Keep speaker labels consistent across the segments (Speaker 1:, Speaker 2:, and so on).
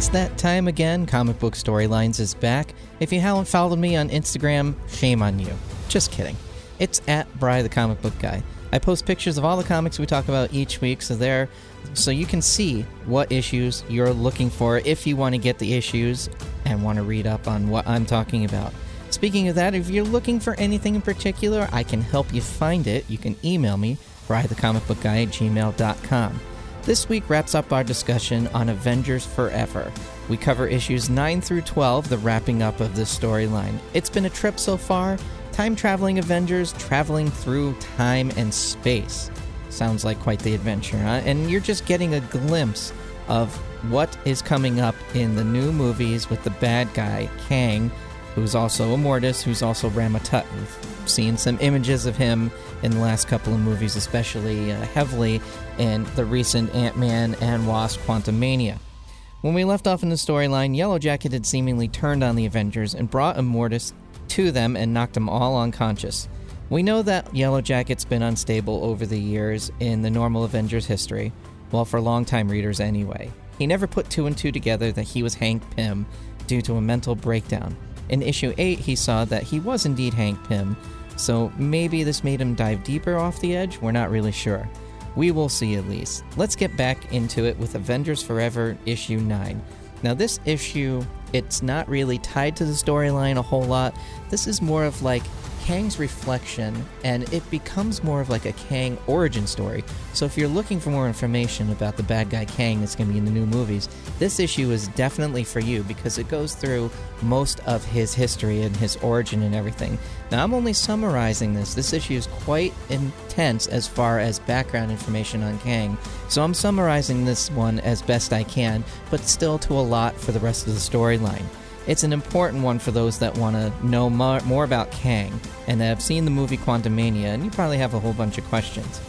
Speaker 1: It's that time again. Comic Book Storylines is back. If you haven't followed me on Instagram, shame on you. Just kidding. It's at Bry the Comic Book Guy. I post pictures of all the comics we talk about each week, so there, so you can see what issues you're looking for if you want to get the issues and want to read up on what I'm talking about. Speaking of that, if you're looking for anything in particular, I can help you find it. You can email me, brythecomicbookguy at gmail.com. This week wraps up our discussion on Avengers Forever. We cover issues 9 through 12, the wrapping up of this storyline. It's been a trip so far. Time traveling Avengers traveling through time and space. Sounds like quite the adventure, huh? And you're just getting a glimpse of what is coming up in the new movies with the bad guy, Kang, who's also Immortus, who's also Rama Tut. We've seen some images of him in the last couple of movies, especially uh, heavily in the recent Ant Man and Wasp Quantumania. When we left off in the storyline, Yellow Jacket had seemingly turned on the Avengers and brought Immortus to them and knocked them all unconscious. We know that Yellow Jacket's been unstable over the years in the normal Avengers history, well, for longtime readers anyway. He never put two and two together that he was Hank Pym due to a mental breakdown. In issue 8, he saw that he was indeed Hank Pym, so maybe this made him dive deeper off the edge? We're not really sure. We will see at least. Let's get back into it with Avengers Forever issue 9. Now, this issue, it's not really tied to the storyline a whole lot. This is more of like Kang's reflection, and it becomes more of like a Kang origin story. So, if you're looking for more information about the bad guy Kang that's going to be in the new movies, this issue is definitely for you because it goes through most of his history and his origin and everything. Now, I'm only summarizing this. This issue is quite intense as far as background information on Kang, so I'm summarizing this one as best I can, but still to a lot for the rest of the storyline. It's an important one for those that want to know more, more about Kang and have seen the movie Quantumania, and you probably have a whole bunch of questions.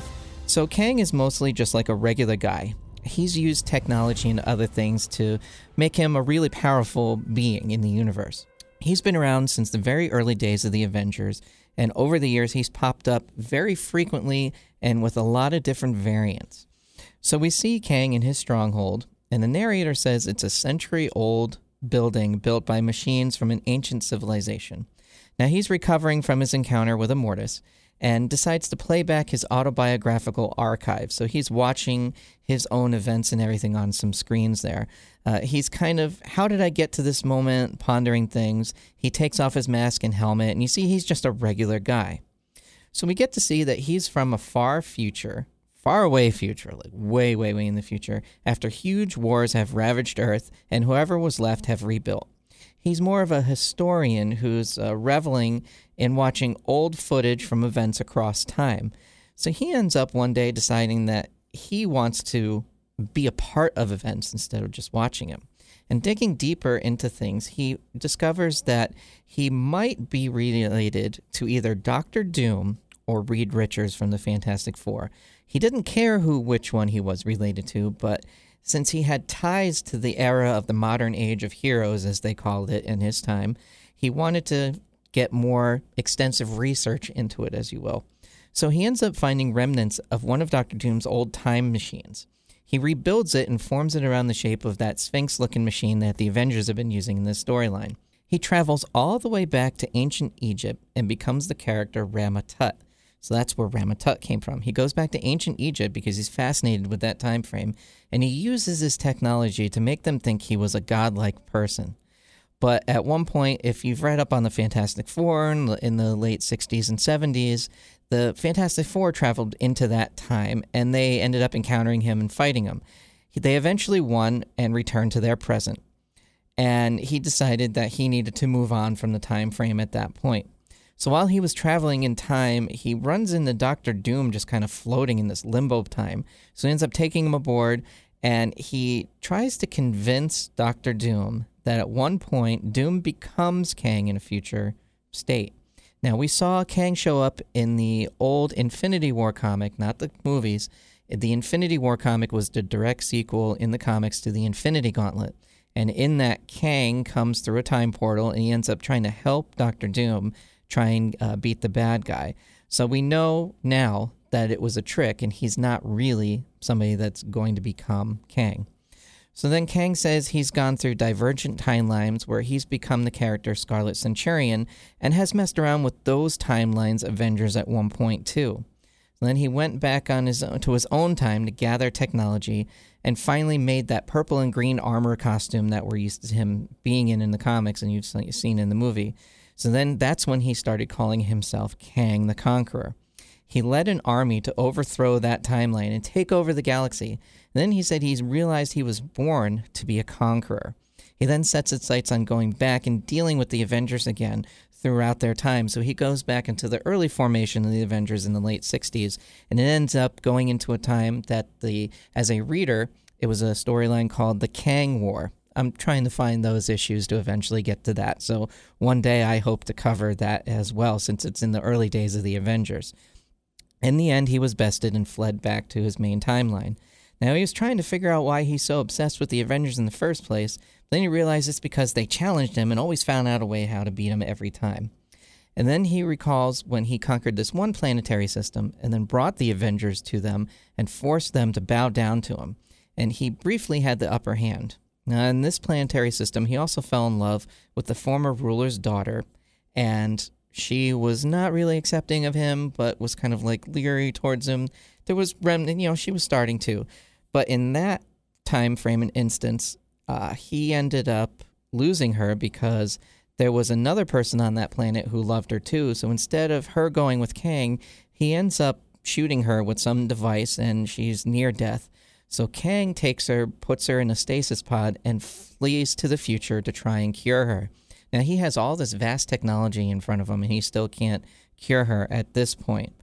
Speaker 1: So, Kang is mostly just like a regular guy. He's used technology and other things to make him a really powerful being in the universe. He's been around since the very early days of the Avengers, and over the years, he's popped up very frequently and with a lot of different variants. So, we see Kang in his stronghold, and the narrator says it's a century old building built by machines from an ancient civilization. Now he's recovering from his encounter with Immortus and decides to play back his autobiographical archive. So he's watching his own events and everything on some screens there. Uh, he's kind of, how did I get to this moment, pondering things. He takes off his mask and helmet, and you see he's just a regular guy. So we get to see that he's from a far future far away future, like way, way, way in the future, after huge wars have ravaged Earth and whoever was left have rebuilt. He's more of a historian who's uh, reveling in watching old footage from events across time. So he ends up one day deciding that he wants to be a part of events instead of just watching them. And digging deeper into things, he discovers that he might be related to either Doctor Doom or Reed Richards from the Fantastic Four. He didn't care who which one he was related to, but since he had ties to the era of the modern age of heroes, as they called it in his time, he wanted to get more extensive research into it, as you will. So he ends up finding remnants of one of Dr. Doom's old time machines. He rebuilds it and forms it around the shape of that Sphinx looking machine that the Avengers have been using in this storyline. He travels all the way back to ancient Egypt and becomes the character Rama Tut, so that's where Rama Tut came from. He goes back to ancient Egypt because he's fascinated with that time frame, and he uses his technology to make them think he was a godlike person. But at one point, if you've read up on the Fantastic Four in the, in the late 60s and 70s, the Fantastic Four traveled into that time and they ended up encountering him and fighting him. They eventually won and returned to their present. And he decided that he needed to move on from the time frame at that point. So while he was traveling in time, he runs into Doctor Doom just kind of floating in this limbo time. So he ends up taking him aboard and he tries to convince Doctor Doom that at one point Doom becomes Kang in a future state. Now, we saw Kang show up in the old Infinity War comic, not the movies. The Infinity War comic was the direct sequel in the comics to the Infinity Gauntlet. And in that, Kang comes through a time portal and he ends up trying to help Doctor Doom try and uh, beat the bad guy. So we know now that it was a trick and he's not really somebody that's going to become Kang. So then Kang says he's gone through divergent timelines where he's become the character Scarlet Centurion and has messed around with those timelines Avengers at one point too. Then he went back on his own, to his own time to gather technology and finally made that purple and green armor costume that we're used to him being in in the comics and you've seen in the movie. So then that's when he started calling himself Kang the Conqueror. He led an army to overthrow that timeline and take over the galaxy. Then he said he's realized he was born to be a conqueror. He then sets his sights on going back and dealing with the Avengers again throughout their time. So he goes back into the early formation of the Avengers in the late 60s, and it ends up going into a time that the as a reader, it was a storyline called the Kang War. I'm trying to find those issues to eventually get to that. So one day I hope to cover that as well since it's in the early days of the Avengers. In the end, he was bested and fled back to his main timeline. Now, he was trying to figure out why he's so obsessed with the Avengers in the first place, then he realized it's because they challenged him and always found out a way how to beat him every time. And then he recalls when he conquered this one planetary system and then brought the Avengers to them and forced them to bow down to him. And he briefly had the upper hand. Now, in this planetary system, he also fell in love with the former ruler's daughter, and she was not really accepting of him, but was kind of like leery towards him. There was remnant, you know, she was starting to, but in that time frame and instance, uh, he ended up losing her because there was another person on that planet who loved her too. So instead of her going with Kang, he ends up shooting her with some device, and she's near death. So Kang takes her, puts her in a stasis pod, and flees to the future to try and cure her. Now, he has all this vast technology in front of him, and he still can't cure her at this point.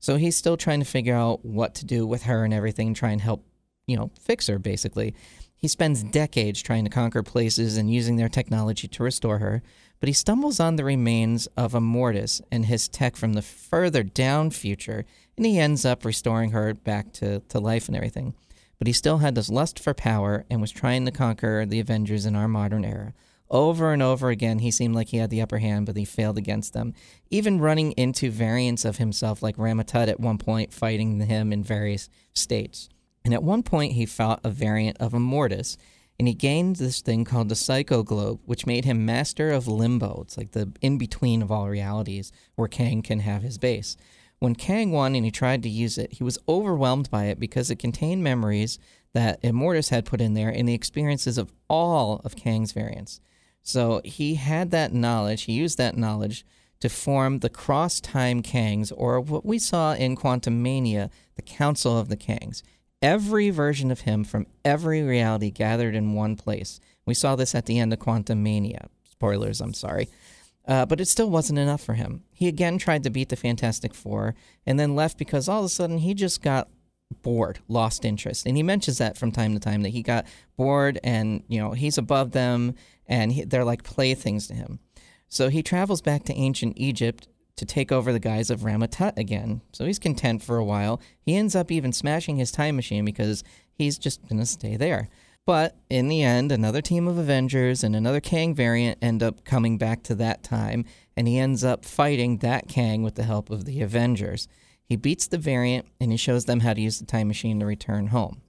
Speaker 1: So he's still trying to figure out what to do with her and everything, try and help, you know, fix her, basically. He spends decades trying to conquer places and using their technology to restore her, but he stumbles on the remains of Immortus and his tech from the further down future, and he ends up restoring her back to, to life and everything. But he still had this lust for power and was trying to conquer the Avengers in our modern era. Over and over again, he seemed like he had the upper hand, but he failed against them. Even running into variants of himself, like Rama-Tut at one point, fighting him in various states. And at one point, he fought a variant of Immortus, and he gained this thing called the Psycho Globe, which made him master of Limbo. It's like the in between of all realities where Kang can have his base. When Kang won and he tried to use it, he was overwhelmed by it because it contained memories that Immortus had put in there and the experiences of all of Kang's variants. So he had that knowledge, he used that knowledge to form the cross time Kangs, or what we saw in Quantumania, the Council of the Kangs. Every version of him from every reality gathered in one place. We saw this at the end of Quantumania. Spoilers, I'm sorry. Uh, but it still wasn't enough for him. He again tried to beat the Fantastic Four and then left because all of a sudden he just got bored, lost interest. And he mentions that from time to time that he got bored and, you know, he's above them and he, they're like playthings to him. So he travels back to ancient Egypt to take over the guise of Rama-Tut again. So he's content for a while. He ends up even smashing his time machine because he's just going to stay there. But in the end, another team of Avengers and another Kang variant end up coming back to that time, and he ends up fighting that Kang with the help of the Avengers. He beats the variant and he shows them how to use the time machine to return home.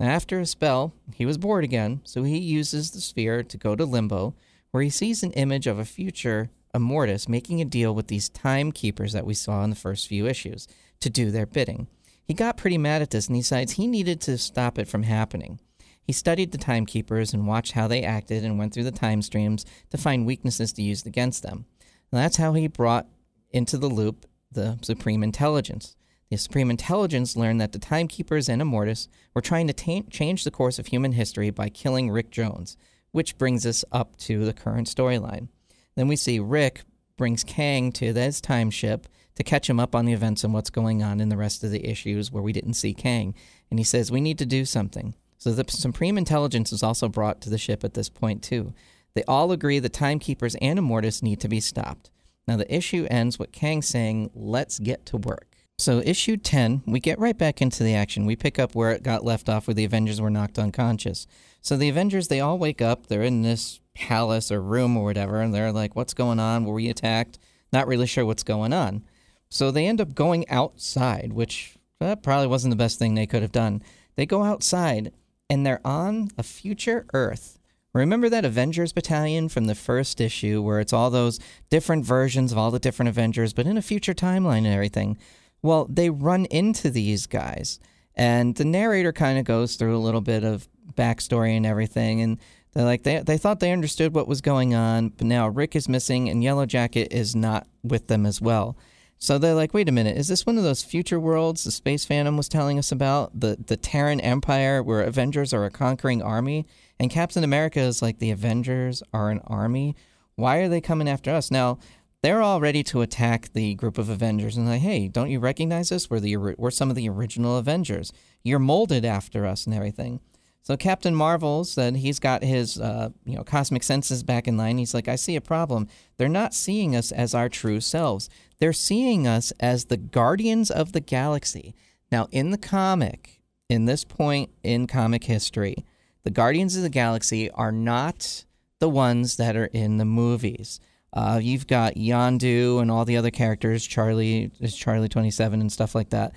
Speaker 1: Now, After a spell, he was bored again, so he uses the sphere to go to Limbo, where he sees an image of a future Immortus making a deal with these timekeepers that we saw in the first few issues to do their bidding. He got pretty mad at this and he decides he needed to stop it from happening. He studied the timekeepers and watched how they acted and went through the time streams to find weaknesses to use against them. And that's how he brought into the loop the Supreme Intelligence. The Supreme Intelligence learned that the Timekeepers and Immortus were trying to change the course of human history by killing Rick Jones, which brings us up to the current storyline. Then we see Rick brings Kang to his time ship to catch him up on the events and what's going on in the rest of the issues where we didn't see Kang. And he says, We need to do something. So the Supreme Intelligence is also brought to the ship at this point, too. They all agree the Timekeepers and Immortus need to be stopped. Now, the issue ends with Kang saying, Let's get to work. So, issue 10, we get right back into the action. We pick up where it got left off, where the Avengers were knocked unconscious. So, the Avengers, they all wake up. They're in this palace or room or whatever, and they're like, What's going on? Were we attacked? Not really sure what's going on. So, they end up going outside, which uh, probably wasn't the best thing they could have done. They go outside, and they're on a future Earth. Remember that Avengers battalion from the first issue where it's all those different versions of all the different Avengers, but in a future timeline and everything? Well, they run into these guys, and the narrator kind of goes through a little bit of backstory and everything, and they're like they they thought they understood what was going on, but now Rick is missing and Yellow Jacket is not with them as well. So they're like, wait a minute, is this one of those future worlds the Space Phantom was telling us about? The the Terran Empire where Avengers are a conquering army and Captain America is like the Avengers are an army. Why are they coming after us? Now, they're all ready to attack the group of Avengers and like, hey, don't you recognize us? We're the we're some of the original Avengers. You're molded after us and everything. So Captain Marvel said he's got his uh, you know cosmic senses back in line. He's like, I see a problem. They're not seeing us as our true selves. They're seeing us as the guardians of the galaxy. Now, in the comic, in this point in comic history, the Guardians of the Galaxy are not the ones that are in the movies. Uh, you've got Yondu and all the other characters, Charlie is Charlie twenty seven and stuff like that.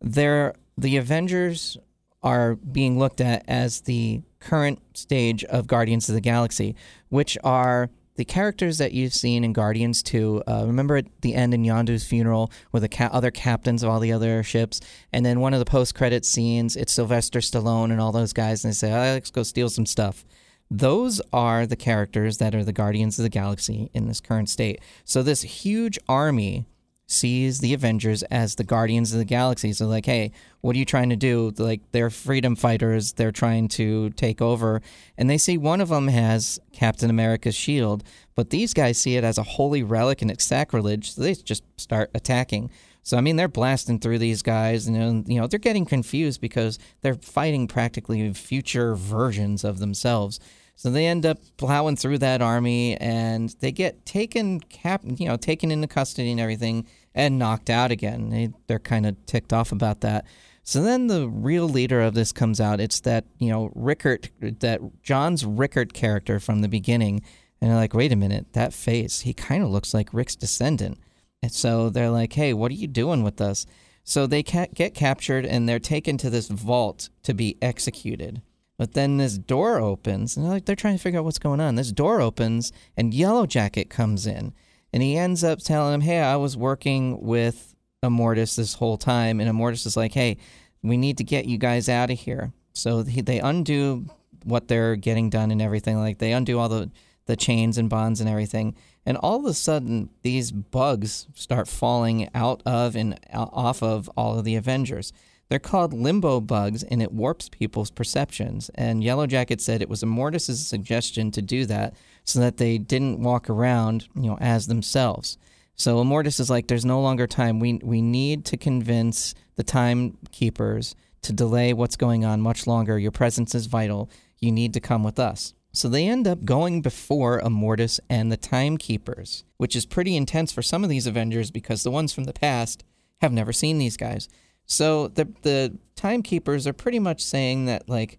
Speaker 1: They're the Avengers are being looked at as the current stage of Guardians of the Galaxy, which are the characters that you've seen in Guardians 2. Uh, remember at the end in Yondu's funeral with the ca- other captains of all the other ships, and then one of the post-credit scenes, it's Sylvester Stallone and all those guys, and they say, oh, "Let's go steal some stuff." Those are the characters that are the Guardians of the Galaxy in this current state. So this huge army sees the Avengers as the Guardians of the Galaxy. So, like, hey, what are you trying to do? Like, they're freedom fighters. They're trying to take over. And they see one of them has Captain America's shield, but these guys see it as a holy relic and it's sacrilege. So they just start attacking. So, I mean, they're blasting through these guys, and um, you know they're getting confused because they're fighting practically future versions of themselves. So they end up plowing through that army, and they get taken cap, you know, taken into custody and everything, and knocked out again. They, they're kind of ticked off about that. So then the real leader of this comes out. It's that you know Rickert, that John's Rickert character from the beginning, and they're like, wait a minute, that face, he kind of looks like Rick's descendant. And so they're like, hey, what are you doing with us? So they get captured and they're taken to this vault to be executed. But then this door opens, and they're, like, they're trying to figure out what's going on. This door opens, and Yellow Jacket comes in, and he ends up telling him, "Hey, I was working with Immortus this whole time," and Immortus is like, "Hey, we need to get you guys out of here." So he, they undo what they're getting done and everything. Like they undo all the the chains and bonds and everything, and all of a sudden these bugs start falling out of and off of all of the Avengers. They're called limbo bugs, and it warps people's perceptions. And Yellow Jacket said it was Immortus' suggestion to do that so that they didn't walk around, you know, as themselves. So Immortus is like, there's no longer time. We we need to convince the timekeepers to delay what's going on much longer. Your presence is vital. You need to come with us. So they end up going before Immortus and the timekeepers, which is pretty intense for some of these Avengers because the ones from the past have never seen these guys. So the the timekeepers are pretty much saying that like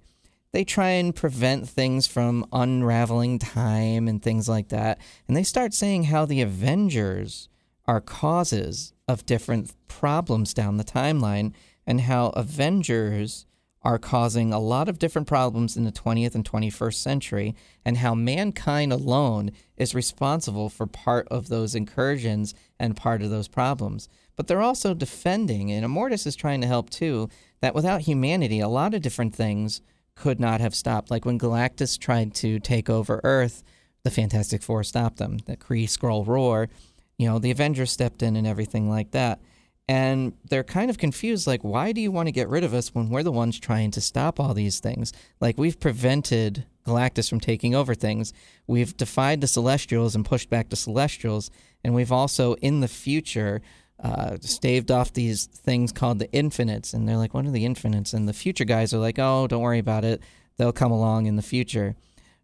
Speaker 1: they try and prevent things from unraveling time and things like that. And they start saying how the Avengers are causes of different problems down the timeline and how Avengers are causing a lot of different problems in the 20th and 21st century, and how mankind alone is responsible for part of those incursions and part of those problems but they're also defending, and Immortus is trying to help too, that without humanity, a lot of different things could not have stopped. Like when Galactus tried to take over Earth, the Fantastic Four stopped them. The Kree Skrull War, you know, the Avengers stepped in and everything like that. And they're kind of confused like, why do you want to get rid of us when we're the ones trying to stop all these things? Like, we've prevented Galactus from taking over things. We've defied the Celestials and pushed back the Celestials. And we've also, in the future, uh, staved off these things called the infinites. And they're like, what are the infinites? And the future guys are like, oh, don't worry about it. They'll come along in the future.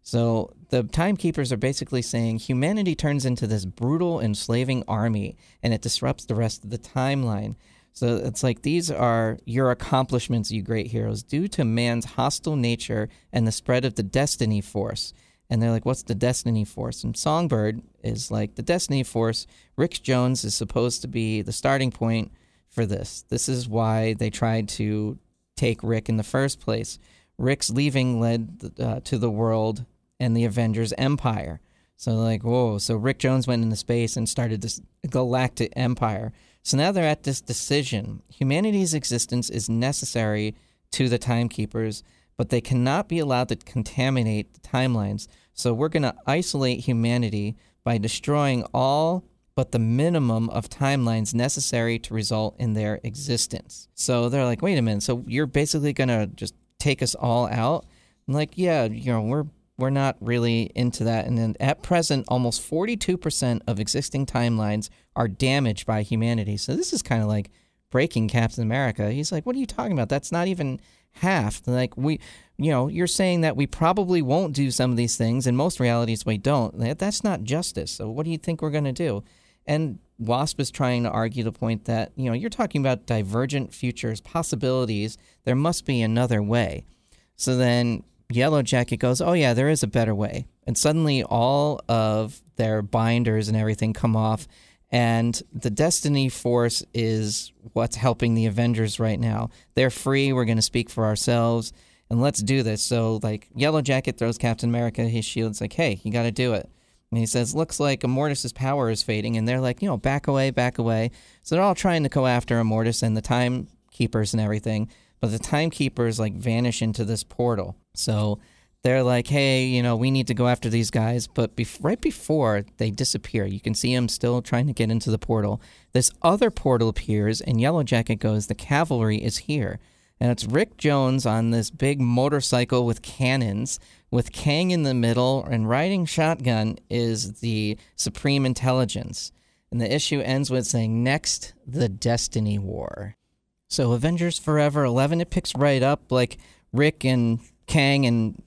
Speaker 1: So the timekeepers are basically saying humanity turns into this brutal, enslaving army and it disrupts the rest of the timeline. So it's like these are your accomplishments, you great heroes, due to man's hostile nature and the spread of the destiny force and they're like, "What's the Destiny Force?" And Songbird is like, "The Destiny Force. Rick Jones is supposed to be the starting point for this. This is why they tried to take Rick in the first place. Rick's leaving led uh, to the world and the Avengers Empire. So like, whoa! So Rick Jones went into space and started this galactic empire. So now they're at this decision: humanity's existence is necessary to the timekeepers, but they cannot be allowed to contaminate the timelines. So we're going to isolate humanity by destroying all but the minimum of timelines necessary to result in their existence. So they're like, wait a minute, so you're basically going to just take us all out? I'm like, yeah, you know, we're we're not really into that. And then at present, almost 42% of existing timelines are damaged by humanity. So this is kind of like breaking Captain America. He's like, what are you talking about? That's not even half. Like we, you know, you're saying that we probably won't do some of these things. In most realities, we don't. That's not justice. So what do you think we're going to do? And Wasp is trying to argue the point that, you know, you're talking about divergent futures, possibilities. There must be another way. So then Yellow Jacket goes, oh, yeah, there is a better way. And suddenly all of their binders and everything come off. And the Destiny Force is what's helping the Avengers right now. They're free. We're going to speak for ourselves. And let's do this. So, like, Yellow Jacket throws Captain America his shield. It's like, hey, you got to do it. And he says, looks like Immortus's power is fading. And they're like, you know, back away, back away. So they're all trying to go after Immortus and the timekeepers and everything. But the timekeepers, like, vanish into this portal. So they're like, hey, you know, we need to go after these guys. But bef- right before they disappear, you can see them still trying to get into the portal. This other portal appears, and Yellow Jacket goes, the cavalry is here. And it's Rick Jones on this big motorcycle with cannons with Kang in the middle and riding shotgun is the Supreme Intelligence. And the issue ends with saying, Next, the Destiny War. So, Avengers Forever 11, it picks right up like Rick and Kang and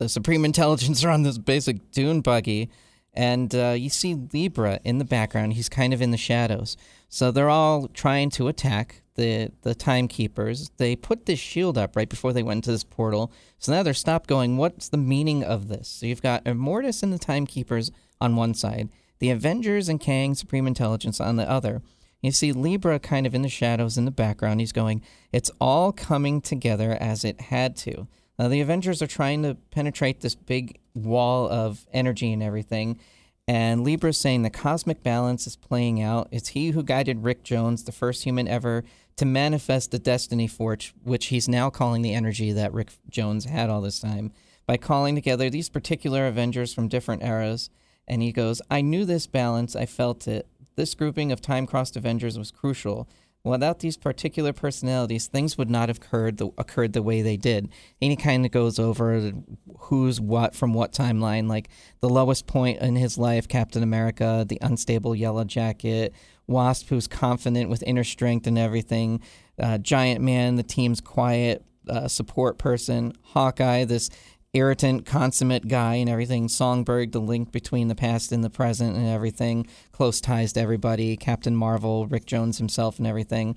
Speaker 1: the Supreme Intelligence are on this basic dune buggy. And uh, you see Libra in the background. He's kind of in the shadows. So they're all trying to attack the the timekeepers. They put this shield up right before they went into this portal. So now they're stopped going, what's the meaning of this? So you've got Immortus and the timekeepers on one side, the Avengers and Kang Supreme Intelligence on the other. You see Libra kind of in the shadows in the background. He's going, it's all coming together as it had to. Now, the Avengers are trying to penetrate this big wall of energy and everything. And Libra's saying the cosmic balance is playing out. It's he who guided Rick Jones, the first human ever to manifest the destiny force, which he's now calling the energy that Rick Jones had all this time, by calling together these particular Avengers from different eras. And he goes, I knew this balance, I felt it. This grouping of time crossed Avengers was crucial. Without these particular personalities, things would not have occurred the, occurred the way they did. And he kind of goes over who's what from what timeline, like the lowest point in his life, Captain America, the unstable Yellow Jacket, Wasp, who's confident with inner strength and everything, uh, Giant Man, the team's quiet uh, support person, Hawkeye, this irritant, consummate guy and everything. Songbird, the link between the past and the present and everything. Close ties to everybody. Captain Marvel, Rick Jones himself and everything.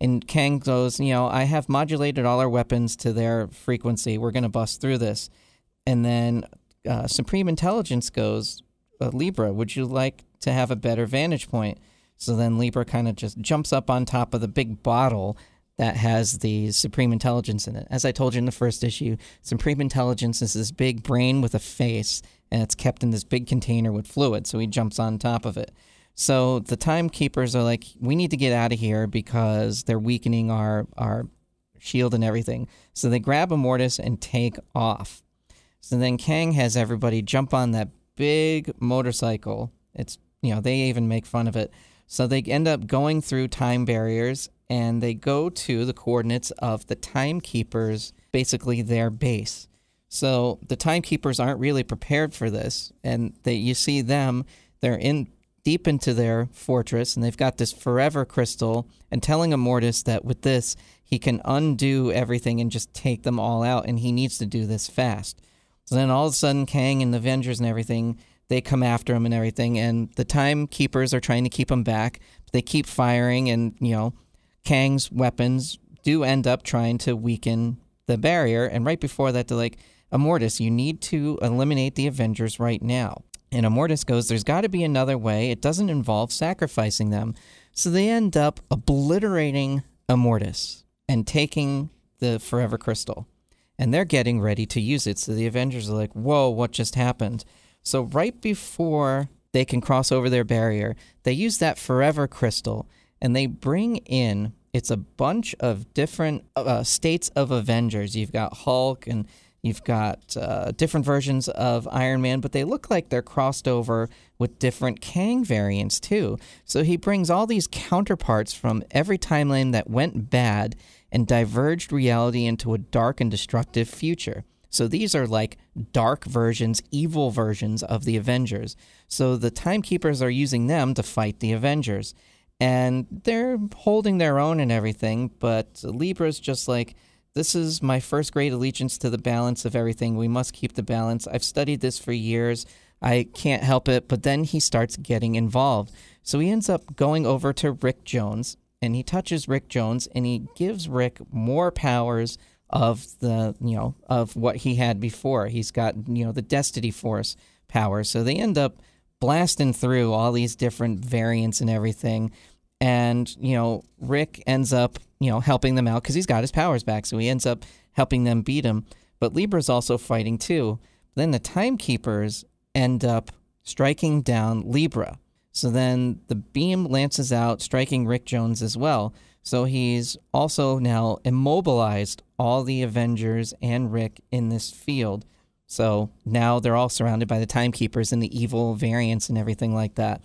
Speaker 1: And Kang goes, you know, I have modulated all our weapons to their frequency. We're going to bust through this. And then uh, Supreme Intelligence goes, uh, Libra, would you like to have a better vantage point? So then Libra kind of just jumps up on top of the big bottle that has the Supreme Intelligence in it. As I told you in the first issue, Supreme Intelligence is this big brain with a face, and it's kept in this big container with fluid, so he jumps on top of it. So the timekeepers are like, we need to get out of here because they're weakening our, our shield and everything. So they grab a Immortus and take off. So then Kang has everybody jump on that big motorcycle. It's, you know, they even make fun of it. So they end up going through time barriers and they go to the coordinates of the timekeepers, basically their base. So the timekeepers aren't really prepared for this, and they you see them they're in deep into their fortress, and they've got this forever crystal, and telling Immortus that with this he can undo everything and just take them all out, and he needs to do this fast. So then all of a sudden, Kang and the Avengers and everything they come after him and everything, and the timekeepers are trying to keep him back. They keep firing, and you know Kang's weapons do end up trying to weaken the barrier. And right before that, they're like, Immortus, you need to eliminate the Avengers right now. And Immortus goes, There's got to be another way. It doesn't involve sacrificing them. So they end up obliterating Immortus and taking the Forever Crystal. and they're getting ready to use it. So the Avengers are like, whoa, what just happened? So right before they can cross over their barrier, they use that forever crystal and they bring in it's a bunch of different uh, states of Avengers. You've got Hulk and you've got uh, different versions of Iron Man, but they look like they're crossed over with different Kang variants too. So he brings all these counterparts from every timeline that went bad and diverged reality into a dark and destructive future. So these are like dark versions, evil versions of the Avengers. So the Timekeepers are using them to fight the Avengers and they're holding their own and everything. But Libra's just like, this is my first great allegiance to the balance of everything. We must keep the balance. I've studied this for years. I can't help it. But then he starts getting involved. So he ends up going over to Rick Jones and he touches Rick Jones and he gives Rick more powers of the, you know, of what he had before. He's got, you know, the Destiny Force power. So they end up blasting through all these different variants and everything. And, you know, Rick ends up, you know, helping them out because he's got his powers back. So he ends up helping them beat him. But Libra's also fighting too. Then the Timekeepers end up striking down Libra. So then the beam lances out, striking Rick Jones as well. So he's also now immobilized all the Avengers and Rick in this field. So now they're all surrounded by the timekeepers and the evil variants and everything like that.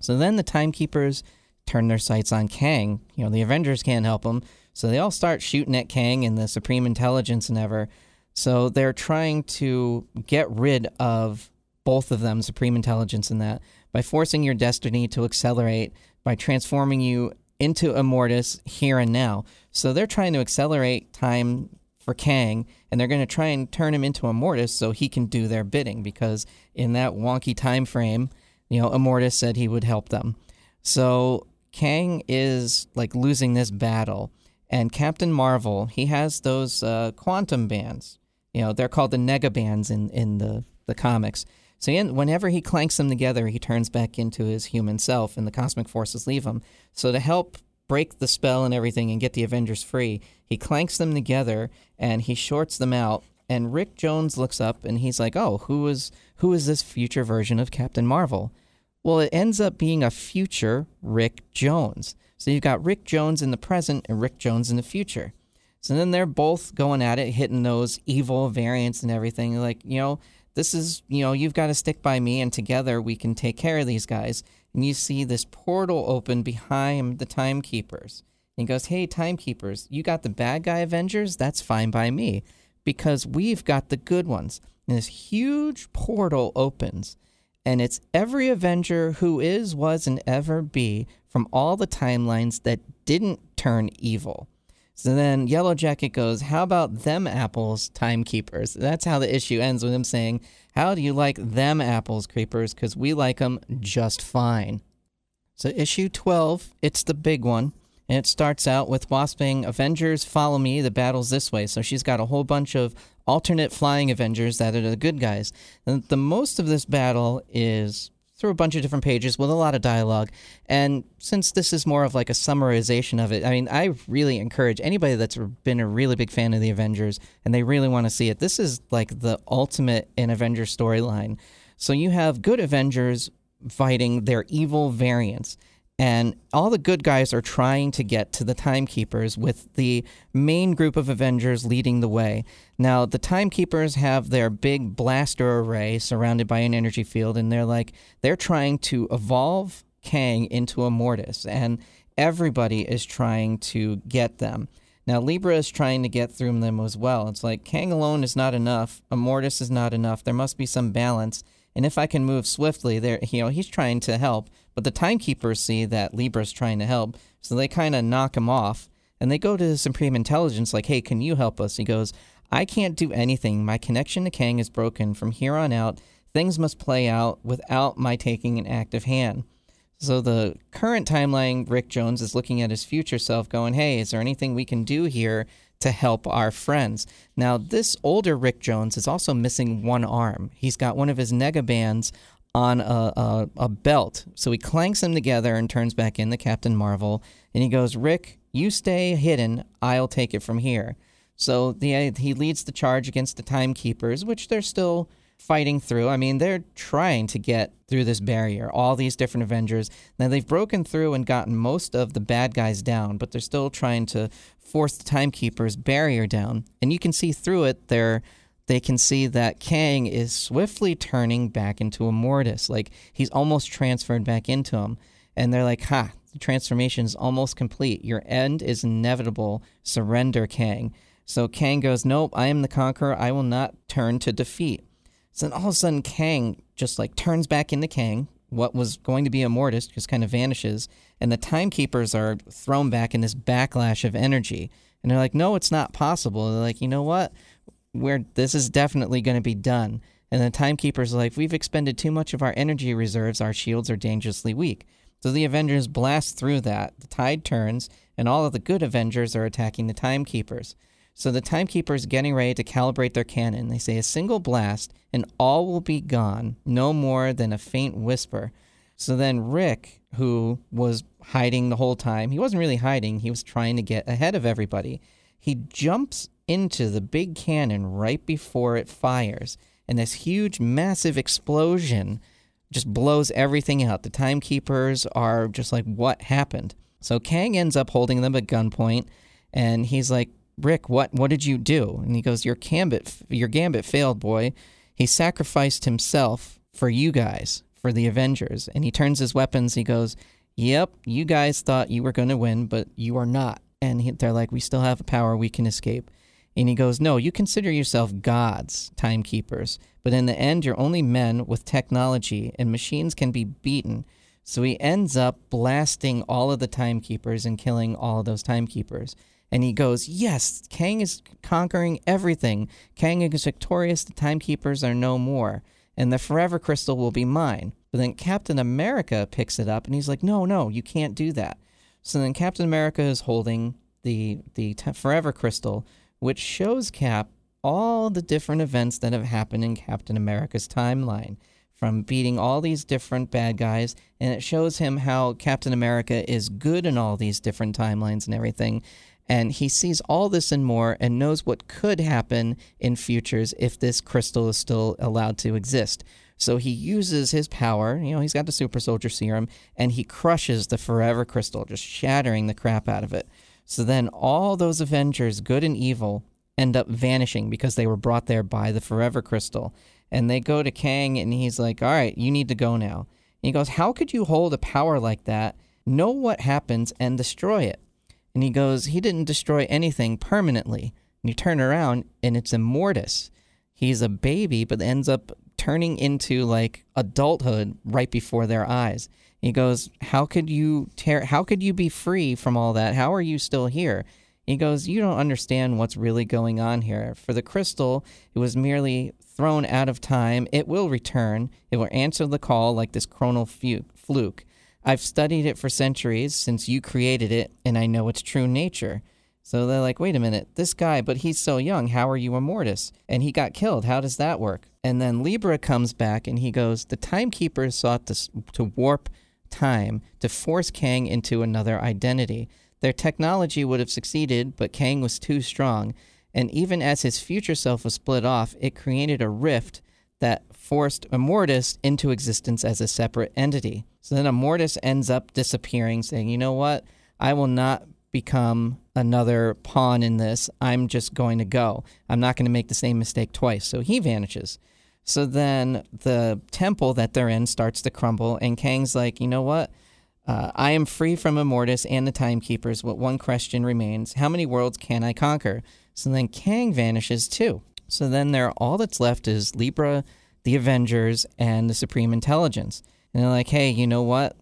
Speaker 1: So then the timekeepers turn their sights on Kang. You know, the Avengers can't help him. So they all start shooting at Kang and the Supreme Intelligence and ever. So they're trying to get rid of both of them, Supreme Intelligence and that, by forcing your destiny to accelerate, by transforming you into Immortus here and now. So they're trying to accelerate time for Kang, and they're going to try and turn him into Immortus so he can do their bidding. Because in that wonky time frame, you know, Immortus said he would help them. So Kang is like losing this battle, and Captain Marvel he has those uh, quantum bands. You know, they're called the Nega bands in in the the comics. So he, whenever he clanks them together, he turns back into his human self, and the cosmic forces leave him. So to help break the spell and everything and get the Avengers free, he clanks them together and he shorts them out. And Rick Jones looks up and he's like, "Oh, who is who is this future version of Captain Marvel?" Well, it ends up being a future Rick Jones. So you've got Rick Jones in the present and Rick Jones in the future. So then they're both going at it, hitting those evil variants and everything. Like, you know, this is, you know, you've got to stick by me, and together we can take care of these guys. And you see this portal open behind the timekeepers. And goes, Hey, timekeepers, you got the bad guy Avengers? That's fine by me because we've got the good ones. And this huge portal opens, and it's every Avenger who is, was, and ever be from all the timelines that didn't turn evil. So then Yellow Jacket goes, How about them apples, timekeepers? That's how the issue ends with him saying, How do you like them apples, creepers? Because we like them just fine. So, issue 12, it's the big one. And it starts out with Wasp Avengers, follow me, the battle's this way. So she's got a whole bunch of alternate flying Avengers that are the good guys. And the most of this battle is through a bunch of different pages with a lot of dialogue. And since this is more of like a summarization of it, I mean, I really encourage anybody that's been a really big fan of the Avengers and they really want to see it. This is like the ultimate in Avengers storyline. So you have good Avengers fighting their evil variants and all the good guys are trying to get to the timekeepers with the main group of avengers leading the way. Now the timekeepers have their big blaster array surrounded by an energy field and they're like they're trying to evolve kang into Immortus, and everybody is trying to get them. Now libra is trying to get through them as well. It's like kang alone is not enough. Immortus is not enough. There must be some balance. And if I can move swiftly, there, you know, he's trying to help. But the timekeepers see that Libra's trying to help, so they kind of knock him off. And they go to Supreme Intelligence, like, hey, can you help us? He goes, I can't do anything. My connection to Kang is broken. From here on out, things must play out without my taking an active hand. So the current timeline, Rick Jones is looking at his future self, going, hey, is there anything we can do here to help our friends. Now, this older Rick Jones is also missing one arm. He's got one of his nega bands on a, a, a, belt. So he clanks them together and turns back into Captain Marvel. And he goes, Rick, you stay hidden. I'll take it from here. So the uh, he leads the charge against the Timekeepers, which they're still fighting through. I mean, they're trying to get through this barrier. All these different Avengers. Now they've broken through and gotten most of the bad guys down, but they're still trying to force the Timekeepers barrier down. And you can see through it they're they can see that Kang is swiftly turning back into Immortus. Like he's almost transferred back into him. And they're like, ha, the transformation is almost complete. Your end is inevitable. Surrender, Kang. So Kang goes, Nope, I am the conqueror. I will not turn to defeat. So then all of a sudden, Kang just like turns back into Kang. What was going to be Immortus just kind of vanishes. And the timekeepers are thrown back in this backlash of energy. And they're like, No, it's not possible. They're like, You know what? Where this is definitely going to be done. And the timekeepers like, We've expended too much of our energy reserves. Our shields are dangerously weak. So the Avengers blast through that. The tide turns, and all of the good Avengers are attacking the timekeepers. So the timekeepers getting ready to calibrate their cannon. They say a single blast and all will be gone, no more than a faint whisper. So then Rick, who was hiding the whole time, he wasn't really hiding, he was trying to get ahead of everybody. He jumps into the big cannon right before it fires, and this huge, massive explosion just blows everything out. The timekeepers are just like, what happened? So Kang ends up holding them at gunpoint, and he's like, Rick, what what did you do? And he goes, Your gambit your gambit failed, boy. He sacrificed himself for you guys, for the Avengers. And he turns his weapons, he goes, Yep, you guys thought you were gonna win, but you are not. And he, they're like, We still have power, we can escape. And he goes, No, you consider yourself gods, timekeepers. But in the end, you're only men with technology, and machines can be beaten. So he ends up blasting all of the timekeepers and killing all of those timekeepers and he goes, Yes, Kang is conquering everything. Kang is victorious, the timekeepers are no more, and the forever crystal will be mine. But then Captain America picks it up and he's like, No, no, you can't do that. So then Captain America is holding the the t- forever crystal, which shows Cap all the different events that have happened in Captain America's timeline from beating all these different bad guys, and it shows him how Captain America is good in all these different timelines and everything. And he sees all this and more and knows what could happen in futures if this crystal is still allowed to exist. So he uses his power, you know, he's got the super soldier serum, and he crushes the forever crystal, just shattering the crap out of it. So then all those Avengers, good and evil, end up vanishing because they were brought there by the forever crystal. And they go to Kang, and he's like, All right, you need to go now. And he goes, How could you hold a power like that, know what happens, and destroy it? And he goes, he didn't destroy anything permanently. And you turn around and it's Immortus. He's a baby, but ends up turning into like adulthood right before their eyes. He goes, How could you tear how could you be free from all that? How are you still here? He goes, You don't understand what's really going on here. For the crystal, it was merely thrown out of time. It will return. It will answer the call like this chronal fluke. I've studied it for centuries since you created it, and I know its true nature. So they're like, wait a minute, this guy, but he's so young. How are you Immortus? And he got killed. How does that work? And then Libra comes back and he goes, the timekeepers sought to, to warp time to force Kang into another identity. Their technology would have succeeded, but Kang was too strong. And even as his future self was split off, it created a rift that forced Immortus into existence as a separate entity. So then Immortus ends up disappearing, saying, you know what? I will not become another pawn in this. I'm just going to go. I'm not going to make the same mistake twice. So he vanishes. So then the temple that they're in starts to crumble, and Kang's like, you know what? Uh, I am free from Immortus and the Timekeepers, but one question remains How many worlds can I conquer? So then Kang vanishes too. So then there, all that's left is Libra, the Avengers, and the Supreme Intelligence. And they're like, hey, you know what?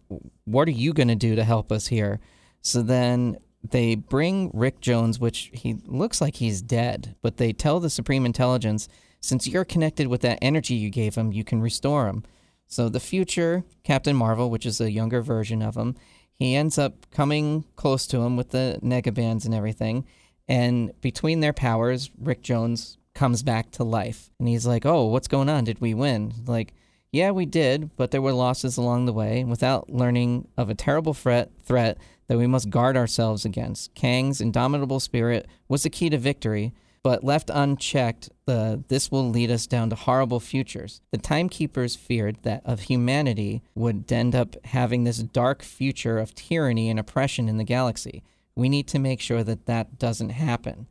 Speaker 1: What are you going to do to help us here? So then they bring Rick Jones, which he looks like he's dead, but they tell the Supreme Intelligence, since you're connected with that energy you gave him, you can restore him. So the future Captain Marvel, which is a younger version of him, he ends up coming close to him with the negabands and everything. And between their powers, Rick Jones comes back to life. And he's like, Oh, what's going on? Did we win? Like, Yeah, we did, but there were losses along the way, without learning of a terrible threat, threat that we must guard ourselves against. Kang's indomitable spirit was the key to victory, but left unchecked, this will lead us down to horrible futures. The timekeepers feared that of humanity would end up having this dark future of tyranny and oppression in the galaxy. We need to make sure that that doesn't happen.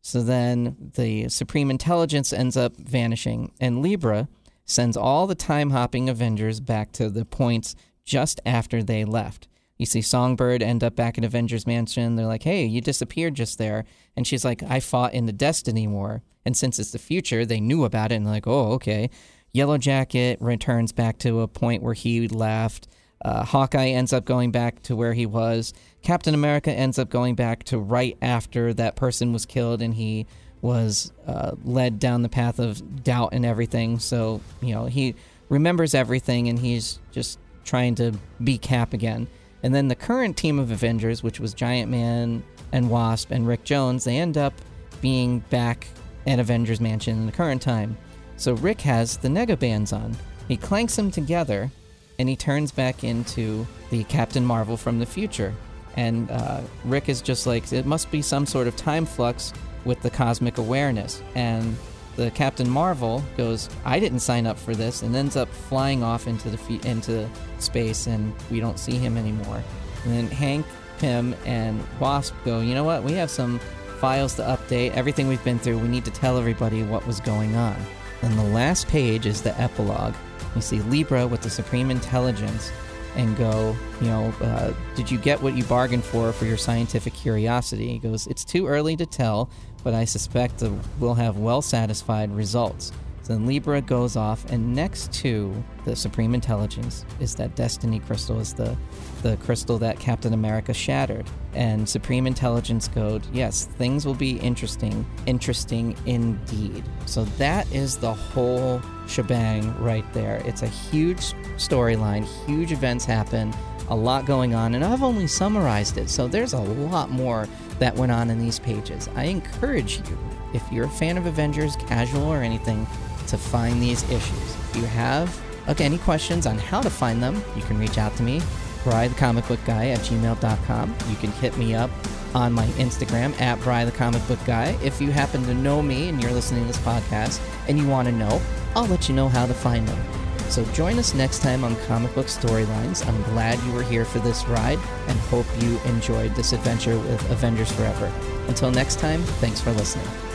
Speaker 1: So then the Supreme Intelligence ends up vanishing, and Libra sends all the time hopping Avengers back to the points just after they left. You see Songbird end up back at Avengers Mansion. They're like, hey, you disappeared just there. And she's like, I fought in the Destiny War. And since it's the future, they knew about it and like, oh, okay. Yellow Jacket returns back to a point where he left. Uh, Hawkeye ends up going back to where he was. Captain America ends up going back to right after that person was killed and he was uh, led down the path of doubt and everything. So, you know, he remembers everything and he's just trying to be Cap again. And then the current team of Avengers, which was Giant Man and Wasp and Rick Jones, they end up being back at Avengers Mansion in the current time. So Rick has the Negabands on. He clanks them together and he turns back into the Captain Marvel from the future. And uh, Rick is just like, it must be some sort of time flux with the cosmic awareness. And the Captain Marvel goes, "I didn't sign up for this," and ends up flying off into the fe- into space, and we don't see him anymore. And then Hank, Pym, and Wasp go, "You know what? We have some files to update. Everything we've been through. We need to tell everybody what was going on." And the last page is the epilogue. You see Libra with the Supreme Intelligence and go, you know, uh, did you get what you bargained for for your scientific curiosity? He goes, it's too early to tell, but I suspect we'll have well satisfied results. So then Libra goes off, and next to the Supreme Intelligence is that Destiny Crystal, is the the crystal that Captain America shattered. And Supreme Intelligence goes, yes, things will be interesting, interesting indeed. So that is the whole shebang right there. It's a huge storyline, huge events happen, a lot going on, and I've only summarized it. So there's a lot more that went on in these pages. I encourage you, if you're a fan of Avengers, casual or anything, to find these issues. If you have okay, any questions on how to find them, you can reach out to me, Bry Comic Book Guy at gmail.com. You can hit me up on my Instagram at Bry the Comic Book Guy. If you happen to know me and you're listening to this podcast and you want to know, I'll let you know how to find them. So join us next time on Comic Book Storylines. I'm glad you were here for this ride and hope you enjoyed this adventure with Avengers Forever. Until next time, thanks for listening.